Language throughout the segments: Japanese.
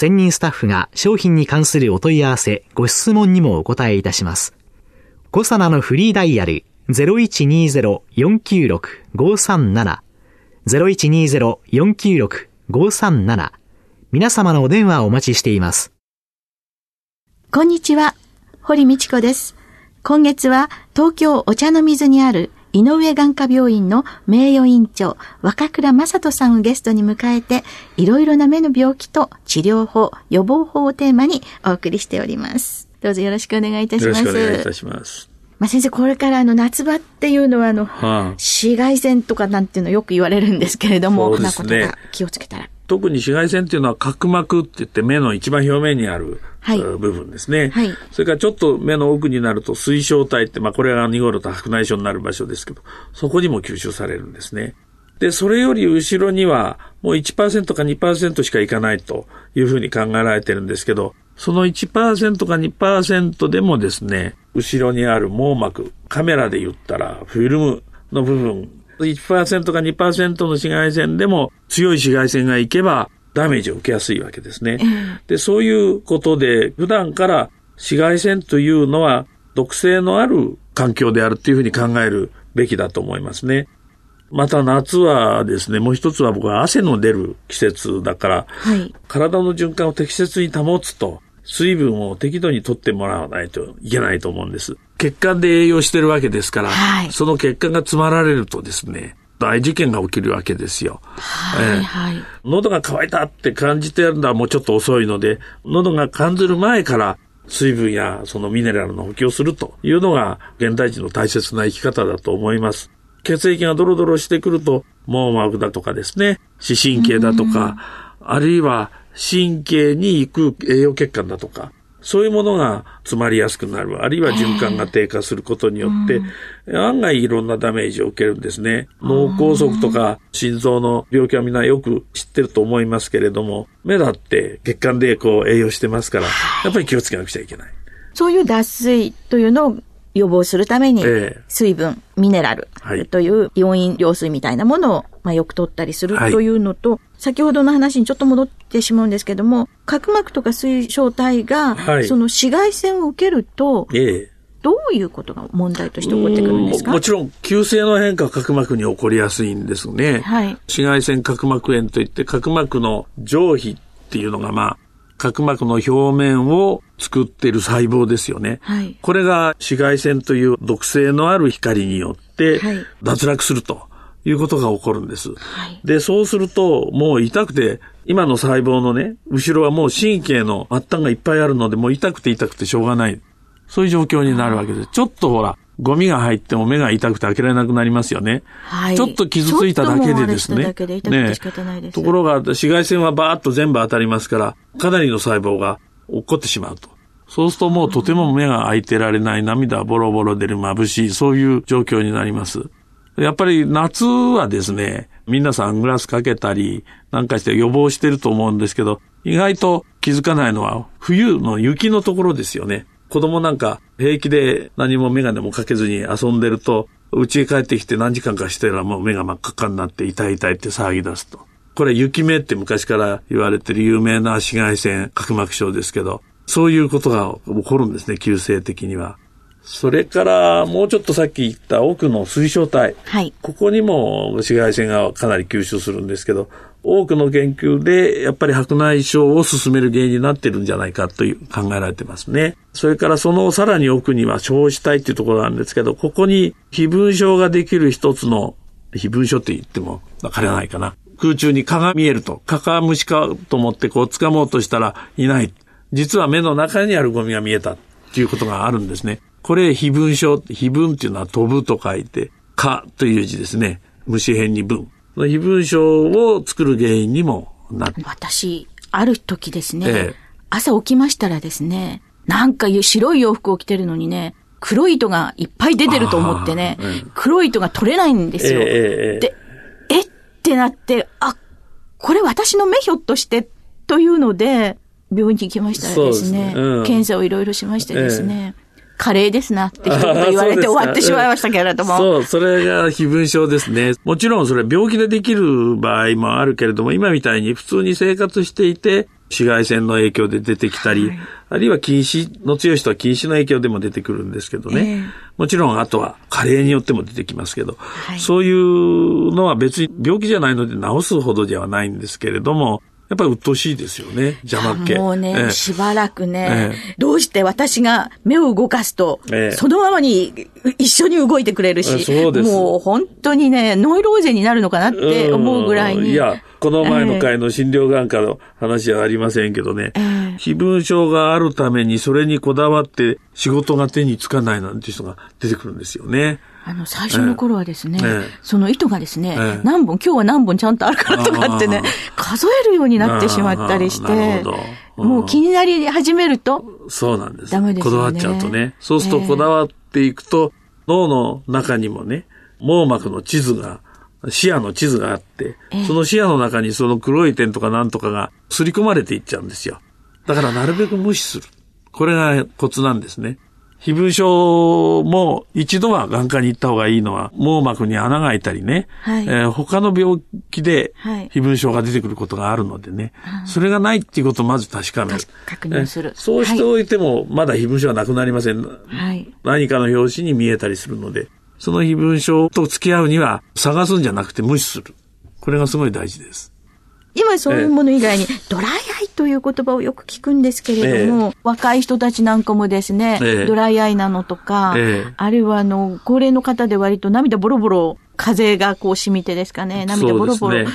専任スタッフが商品に関するお問い合わせ、ご質問にもお答えいたします。コサナのフリーダイヤル0120-496-537 0120-496-537皆様のお電話をお待ちしています。こんにちは、堀道子です。今月は東京お茶の水にある井上眼科病院の名誉院長、若倉正人さんをゲストに迎えて、いろいろな目の病気と治療法、予防法をテーマにお送りしております。どうぞよろしくお願いいたします。よろしくお願いいたします。まあ、先生、これからあの夏場っていうのはあの、はあ、紫外線とかなんていうのよく言われるんですけれども、そ、ね、なことが気をつけたら。特に紫外線っていうのは角膜って言って目の一番表面にあるはい、部分ですね。はい。それからちょっと目の奥になると水晶体って、まあこれが濁ると白内障になる場所ですけど、そこにも吸収されるんですね。で、それより後ろにはもう1%か2%しかいかないというふうに考えられてるんですけど、その1%か2%でもですね、後ろにある網膜、カメラで言ったらフィルムの部分、1%か2%の紫外線でも強い紫外線がいけばダメージを受けやすいわけですね。で、そういうことで、普段から紫外線というのは毒性のある環境であるっていうふうに考えるべきだと思いますね。また夏はですね、もう一つは僕は汗の出る季節だから、はい、体の循環を適切に保つと、水分を適度に取ってもらわないといけないと思うんです。血管で栄養してるわけですから、はい、その血管が詰まられるとですね、大事件が起きるわけですよ。はいはい、喉が渇いたって感じてやるのはもうちょっと遅いので、喉が感じる前から水分やそのミネラルの補給をするというのが現代人の大切な生き方だと思います。血液がドロドロしてくると網膜だとかですね、視神経だとか、あるいは神経に行く栄養血管だとか、そういうものが詰まりやすくなる、あるいは循環が低下することによって、案外いろんなダメージを受けるんですね。脳梗塞とか心臓の病気はみんなよく知ってると思いますけれども、目だって血管でこう栄養してますから、やっぱり気をつけなくちゃいけない。そういう脱水というのを予防するために、水分、ミネラルというイオン飲料水みたいなものを、まあ、よく取ったりするというのと、はい、先ほどの話にちょっと戻ってしまうんですけども、角膜とか水晶体が、その紫外線を受けると、どういうことが問題として起こってくるんですか？もちろん、急性の変化角膜に起こりやすいんですね。はい。紫外線角膜炎といって、角膜の上皮っていうのが、まあ、角膜の表面を作っている細胞ですよね。はい、これが紫外線という毒性のある光によって脱落するということが起こるんです。はい、で、そうするともう痛くて今の細胞のね、後ろはもう神経の末端がいっぱいあるのでもう痛くて痛くてしょうがない。そういう状況になるわけです。ちょっとほら、ゴミが入っても目が痛くて開けられなくなりますよね。はい。ちょっと傷ついただけでですね。ねところが、紫外線はバーッと全部当たりますから、かなりの細胞が落っこってしまうと。そうするともうとても目が開いてられない、涙ボロボロ出る眩しい、そういう状況になります。やっぱり夏はですね、みんなサングラスかけたりなんかして予防してると思うんですけど、意外と気づかないのは冬の雪のところですよね。子供なんか平気で何もメガネもかけずに遊んでると、家へ帰ってきて何時間かしたらもう目が真っ赤っかになって痛い痛いって騒ぎ出すと。これ雪目って昔から言われてる有名な紫外線角膜症ですけど、そういうことが起こるんですね、急性的には。それから、もうちょっとさっき言った奥の水晶体。はい。ここにも紫外線がかなり吸収するんですけど、多くの研究で、やっぱり白内障を進める原因になってるんじゃないかという考えられてますね。それからそのさらに奥には小子体っていうところなんですけど、ここに非分症ができる一つの、非分症って言ってもわからないかな。空中に蚊が見えると、蚊か虫かと思ってこう掴もうとしたらいない。実は目の中にあるゴミが見えたっていうことがあるんですね。これ、非分症、非分っていうのは飛ぶと書いて、蚊という字ですね。虫編に分。非分症を作る原因にもなる。私、ある時ですね、ええ、朝起きましたらですね、なんか白い洋服を着てるのにね、黒い糸がいっぱい出てると思ってね、黒い糸が取れないんですよ。え、で、えってなって、あ、これ私の目ひょっとしてというので、病院に行きましたらですね、すねうん、検査をいろいろしましてですね、カレーですなって一言言われて終わってしまいましたけれども。そう、それが非分症ですね。もちろんそれは病気でできる場合もあるけれども、今みたいに普通に生活していて、紫外線の影響で出てきたり、はい、あるいは近視の強い人は近視の影響でも出てくるんですけどね。えー、もちろんあとは加齢によっても出てきますけど、はい、そういうのは別に病気じゃないので治すほどではないんですけれども、やっぱり鬱陶しいですよね、邪魔っ気。もうね、ええ、しばらくね、え、どうして私が目を動かすと、そのままに一緒に動いてくれるし、もう本当にね、ノイローゼになるのかなって思うぐらいに。いや、この前の回の診療眼科の話はありませんけどね、非分症があるためにそれにこだわって仕事が手につかないなんて人が出てくるんですよね。あの、最初の頃はですね、ええ、その糸がですね、え、何本、今日は何本ちゃんとあるからとかってね、数えるようになってしまったりして、もう気になり始めると、そうなんです。ダメです、ね、こだわっちゃうとね。そうするとこだわっていくと、脳の中にもね、網膜の地図が、視野の地図があって、その視野の中にその黒い点とかなんとかが刷り込まれていっちゃうんですよ。だからなるべく無視する。これがコツなんですね。非分症も一度は眼科に行った方がいいのは網膜に穴が開いたりね、はい、えー、他の病気で非分症が出てくることがあるのでね、はい、それがないっていうことをまず確かめる。確認する。そうしておいてもまだ非分症はなくなりません。はい、何かの拍子に見えたりするので、その非分症と付き合うには探すんじゃなくて無視する。これがすごい大事です。今そういうもの以外に、ドライアイという言葉をよく聞くんですけれども、え若い人たちなんかもですね、えドライアイなのとか、えあるいはあの、高齢の方で割と涙ボロボロ風がこう染みてですかね、涙ボロボロ流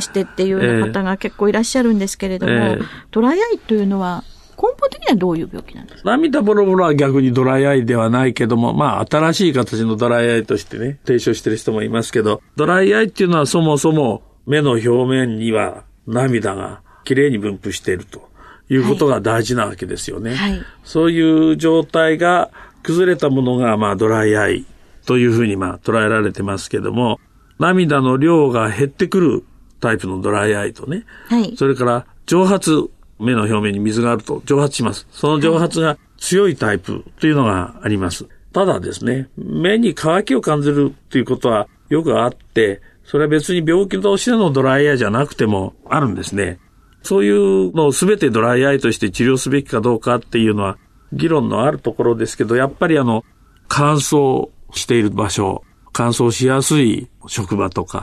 してっていうような方が結構いらっしゃるんですけれども、えドライアイというのは、根本的にはどういう病気なんですか？涙ボロボロは逆にドライアイではないけども、まあ新しい形のドライアイとしてね、提唱してる人もいますけど、ドライアイっていうのはそもそも目の表面には涙がきれいに分布しているということが大事なわけですよね。はい、そういう状態が崩れたものが、まあ、ドライアイというふうに、まあ、捉えられてますけども、涙の量が減ってくるタイプのドライアイとね、はい、それから蒸発、目の表面に水があると蒸発します。その蒸発が強いタイプというのがあります。ただですね、目に乾きを感じるということはよくあって、それは別に病気としてのドライアイじゃなくてもあるんですね。そういうのを全てドライアイとして治療すべきかどうかっていうのは議論のあるところですけど、やっぱりあの、乾燥している場所、乾燥しやすい職場とか、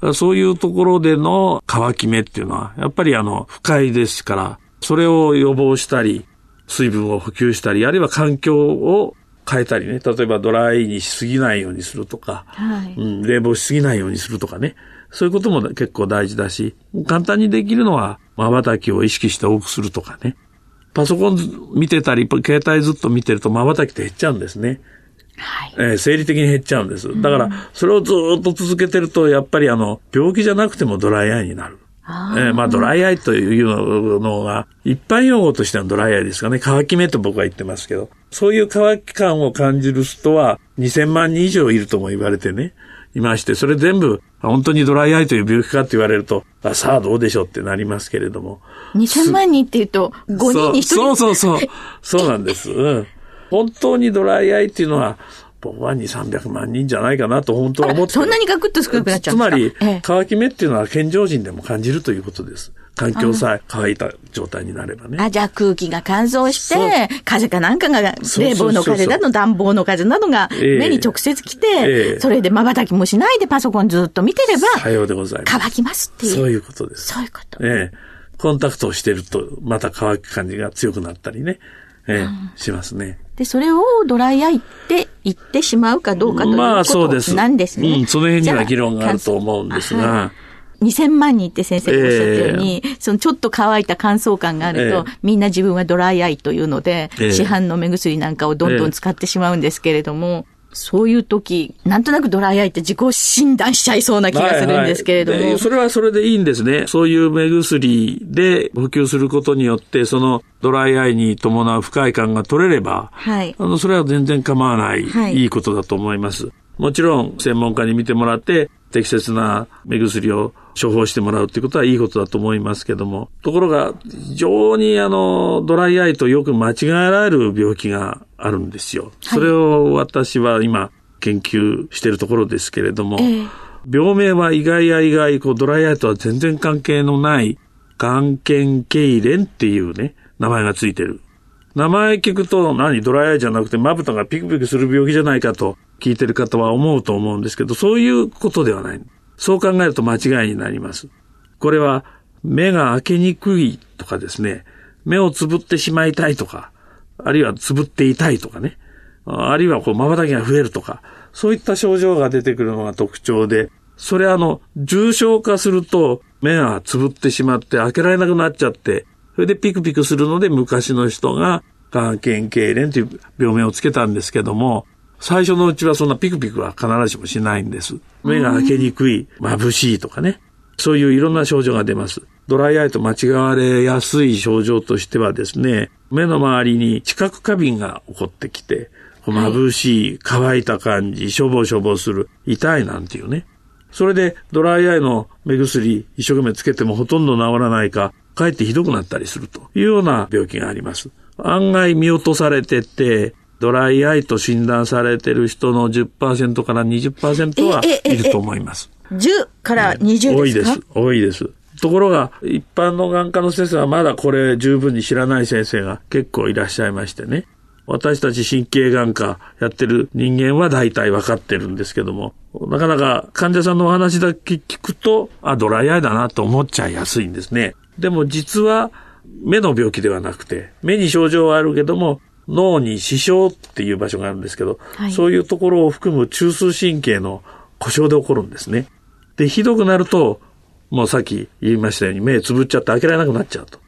はい、そういうところでの乾き目っていうのは、やっぱりあの、不快ですから、それを予防したり、水分を補給したり、あるいは環境を変えたりね、例えばドライにしすぎないようにするとか、はい、うん、冷房しすぎないようにするとかね、そういうことも結構大事だし、簡単にできるのは、瞬きを意識して多くするとかね。パソコン見てたり、携帯ずっと見てると瞬きって減っちゃうんですね。はい。えー、生理的に減っちゃうんです。だから、それをずっと続けてると、やっぱりあの、病気じゃなくてもドライアイになる。えー、まあドライアイというのが、一般用語としてのドライアイですかね。乾き目と僕は言ってますけど、そういう乾き感を感じる人は2000万人以上いるとも言われてね、いまして、それ全部本当にドライアイという病気かって言われると、あさあどうでしょうってなりますけれども。2000万人って言うと5人に1人？そうそうそう。そうなんです。うん。本当にドライアイっていうのは、僕は2、300万人じゃないかなと本当は思ってそんなにガクッと少なくなっちゃうつまり、乾き目っていうのは健常人でも感じるということです。環境さえ乾いた状態になればね。あ、じゃあ空気が乾燥して、風かなんかが、冷房の風だの、暖房の風などが目に直接来て、えー、それで瞬きもしないでパソコンずっと見てれば、さようでございます。乾きますっていう。そういうことです。そういうこと。ええー、コンタクトをしてると、また乾く感じが強くなったりね。ええ、うん、しますね。で、それをドライアイって言ってしまうかどうかということなんですね。まあそうです。うん、その辺には議論があると思うんですが。2000万人って先生がおっしゃったように、えー、そのちょっと乾いた乾燥感があると、えー、みんな自分はドライアイというので、えー、市販の目薬なんかをどんどん使ってしまうんですけれども、そういう時、なんとなくドライアイって自己診断しちゃいそうな気がするんですけれども。はいはい、それはそれでいいんですね。そういう目薬で補給することによって、そのドライアイに伴う不快感が取れれば、はい、あの、それは全然構わない、はい、いいことだと思います。もちろん、専門家に見てもらって、適切な目薬を処方してもらうっていうことはいいことだと思いますけども、ところが、非常にあの、ドライアイとよく間違えられる病気があるんですよ。それを私は今、研究しているところですけれども、えー、病名は意外や意外、こう、ドライアイとは全然関係のない、眼瞼痙攣っていうね、名前がついてる。名前聞くと何ドライアイじゃなくてまぶたがピクピクする病気じゃないかと聞いてる方は思うと思うんですけど、そういうことではない。そう考えると間違いになります。これは目が開けにくいとかですね、目をつぶってしまいたいとか、あるいはつぶっていたいとかね、あるいはこう瞬きが増えるとか、そういった症状が出てくるのが特徴で、それあの、重症化すると目がつぶってしまって開けられなくなっちゃって、それでピクピクするので昔の人が眼瞼痙攣という病名をつけたんですけども、最初のうちはそんなピクピクは必ずしもしないんです。目が開けにくい、眩しいとかね。そういういろんな症状が出ます。ドライアイと間違われやすい症状としてはですね、目の周りに知覚過敏が起こってきて、眩しい、乾いた感じ、しょぼしょぼする、痛いなんていうね。それでドライアイの目薬一生懸命つけてもほとんど治らないか、かえってひどくなったりするというような病気があります。案外見落とされてて、ドライアイと診断されてる人の10%から20%はいると思います。10から20ですか、多いです。多いです。ところが、一般の眼科の先生はまだこれ十分に知らない先生が結構いらっしゃいましてね。私たち神経眼科やってる人間は大体分かってるんですけども、なかなか患者さんのお話だけ聞くと、あ、ドライアイだなと思っちゃいやすいんですね。でも実は目の病気ではなくて、目に症状はあるけども、脳に支障っていう場所があるんですけど、はい、そういうところを含む中枢神経の故障で起こるんですね。で、ひどくなると、もうさっき言いましたように目つぶっちゃって開けられなくなっちゃうと。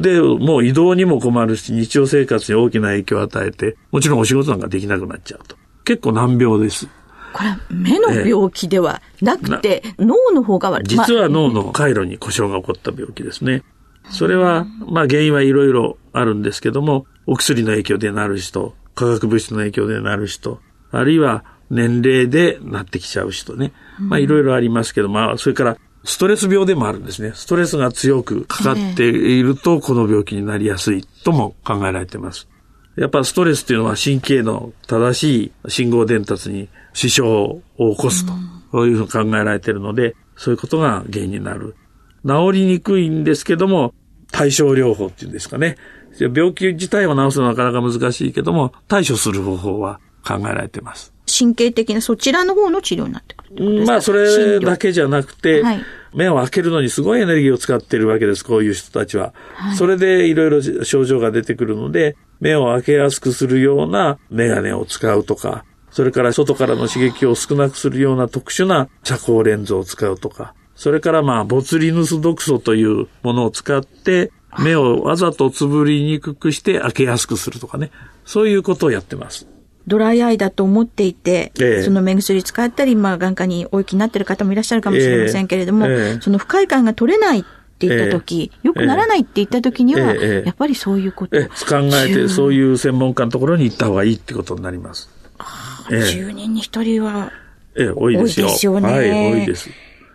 で、もう移動にも困るし、日常生活に大きな影響を与えて、もちろんお仕事なんかできなくなっちゃうと。結構難病です。これは目の病気ではなくて、脳の方が悪い。実は脳の回路に故障が起こった病気ですね。それは、まあ原因はいろいろあるんですけども、お薬の影響でなる人、化学物質の影響でなる人、あるいは年齢でなってきちゃう人ね。まあいろいろありますけど、まあそれからストレス病でもあるんですね。ストレスが強くかかっていると、この病気になりやすいとも考えられています。やっぱストレスっていうのは神経の正しい信号伝達に支障を起こすと、そういうふうに考えられているので、そういうことが原因になる。治りにくいんですけども、対症療法っていうんですかね。病気自体を治すのはなかなか難しいけども、対処する方法は考えられています。神経的なそちらの方の治療になってくるまあ、それだけじゃなくて、はい、目を開けるのにすごいエネルギーを使っているわけです、こういう人たちは。はい、それでいろいろ症状が出てくるので、目を開けやすくするようなメガネを使うとか、それから外からの刺激を少なくするような特殊な遮光レンズを使うとか、それからまあ、ボツリヌス毒素というものを使って、目をわざとつぶりにくくして開けやすくするとかね。そういうことをやってます。ドライアイだと思っていて、えその目薬使ったり、まあ、眼科にお行きになっている方もいらっしゃるかもしれませんけれども、えその不快感が取れないって言った時、よくならないって言った時には、やっぱりそういうこと。考えて、そういう専門家のところに行った方がいいってことになります。ああ、10人に1人は、ええ、多いですよ。多いですよね。はい、多いです。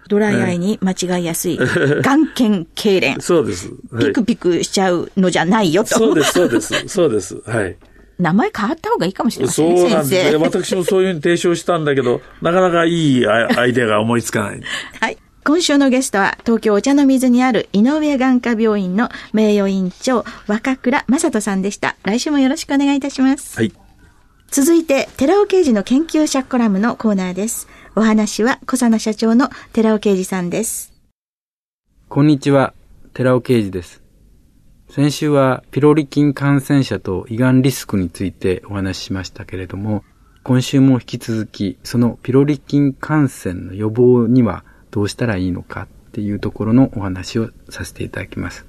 ドライアイに間違いやすい、眼瞼痙攣。そうです、はい。ピクピクしちゃうのじゃないよと。そうです、そうです、そうです。はい。名前変わった方がいいかもしれませんね。そうなんですね。私もそういうふうに提唱したんだけど、なかなかいいアイデアが思いつかない。はい。今週のゲストは東京お茶の水にある井上眼科病院の名誉院長若倉正人さんでした。来週もよろしくお願いいたします。はい。続いて、寺尾刑事の研究者コラムのコーナーです。お話は小佐奈社長の寺尾刑事さんです。こんにちは、寺尾刑事です。先週はピロリ菌感染者と胃がんリスクについてお話ししましたけれども、今週も引き続き、そのピロリ菌感染の予防にはどうしたらいいのかっていうところのお話をさせていただきます。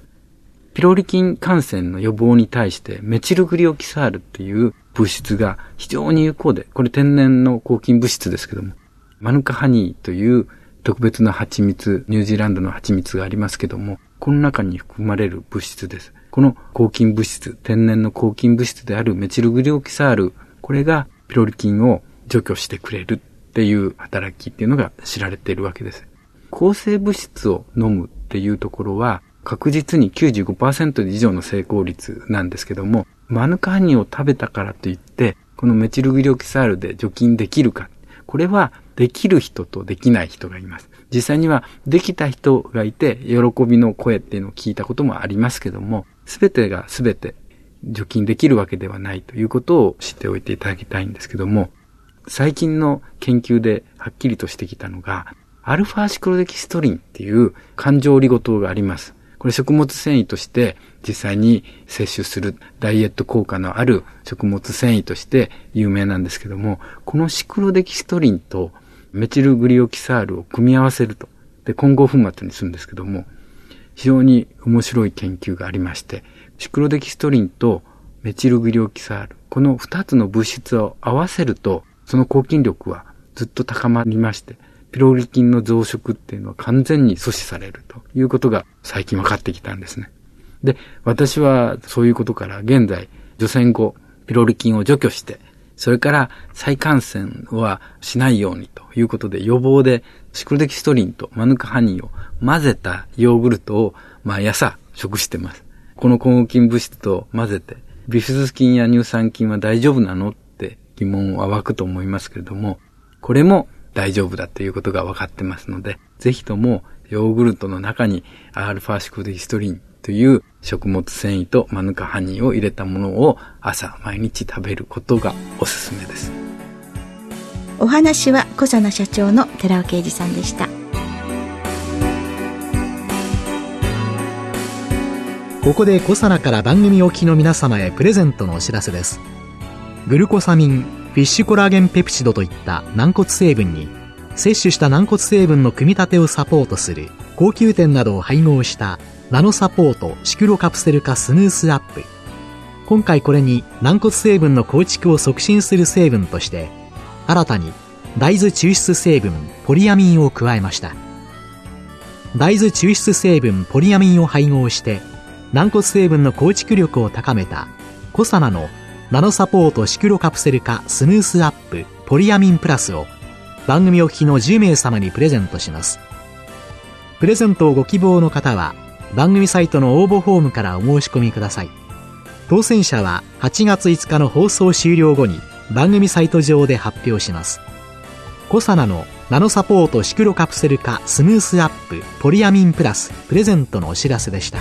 ピロリ菌感染の予防に対してメチルグリオキサールっていう物質が非常に有効で、これ天然の抗菌物質ですけども、マヌカハニーという特別な蜂蜜、ニュージーランドの蜂蜜がありますけども、この中に含まれる物質です。この抗菌物質、天然の抗菌物質であるメチルグリオキサール、これがピロリ菌を除去してくれるっていう働きっていうのが知られているわけです。抗生物質を飲むっていうところは確実に95%以上の成功率なんですけども、マヌカハニを食べたからといって、このメチルグリオキサールで除菌できるか。これはできる人とできない人がいます。実際にはできた人がいて、喜びの声っていうのを聞いたこともありますけども、すべてがすべて除菌できるわけではないということを知っておいていただきたいんですけども、最近の研究ではっきりとしてきたのが、アルファシクロデキストリンっていう感情オリゴ糖があります。これ食物繊維として実際に摂取するダイエット効果のある食物繊維として有名なんですけども、このシクロデキストリンとメチルグリオキサールを組み合わせると。で、混合粉末にするんですけども、非常に面白い研究がありまして、シクロデキストリンとメチルグリオキサール、この二つの物質を合わせると、その抗菌力はずっと高まりまして、ピロリ菌の増殖っていうのは完全に阻止されるということが最近分かってきたんですね。で、私はそういうことから現在、除染後、ピロリ菌を除去して、それから再感染はしないようにということで予防でシクロデキストリンとマヌカハニーを混ぜたヨーグルトを毎朝食してます。この抗菌物質と混ぜて、ビフィズス菌や乳酸菌は大丈夫なのって疑問は湧くと思いますけれども、これも大丈夫だということが分かってますので、ぜひともヨーグルトの中にアルファシクロデキストリンという食物繊維とマヌカハニーを入れたものを朝毎日食べることがおすすめです。お話は小佐奈社長の寺尾啓二さんでした。ここで小佐奈から番組おきの皆様へプレゼントのお知らせです。グルコサミン、フィッシュコラーゲンペプチドといった軟骨成分に摂取した軟骨成分の組み立てをサポートする高級店などを配合したナノサポートシクロカプセル化スムースアップ今回これに軟骨成分の構築を促進する成分として新たに大豆抽出成分ポリアミンを加えました。大豆抽出成分ポリアミンを配合して軟骨成分の構築力を高めたコサナのナノサポートシクロカプセル化スムースアップポリアミンプラスを番組お聞きの10名様にプレゼントします。プレゼントをご希望の方は番組サイトの応募フォームからお申し込みください。当選者は8月5日の放送終了後に番組サイト上で発表します。コサナのナノサポートシクロカプセル化スムースアップポリアミンプラスプレゼントのお知らせでした。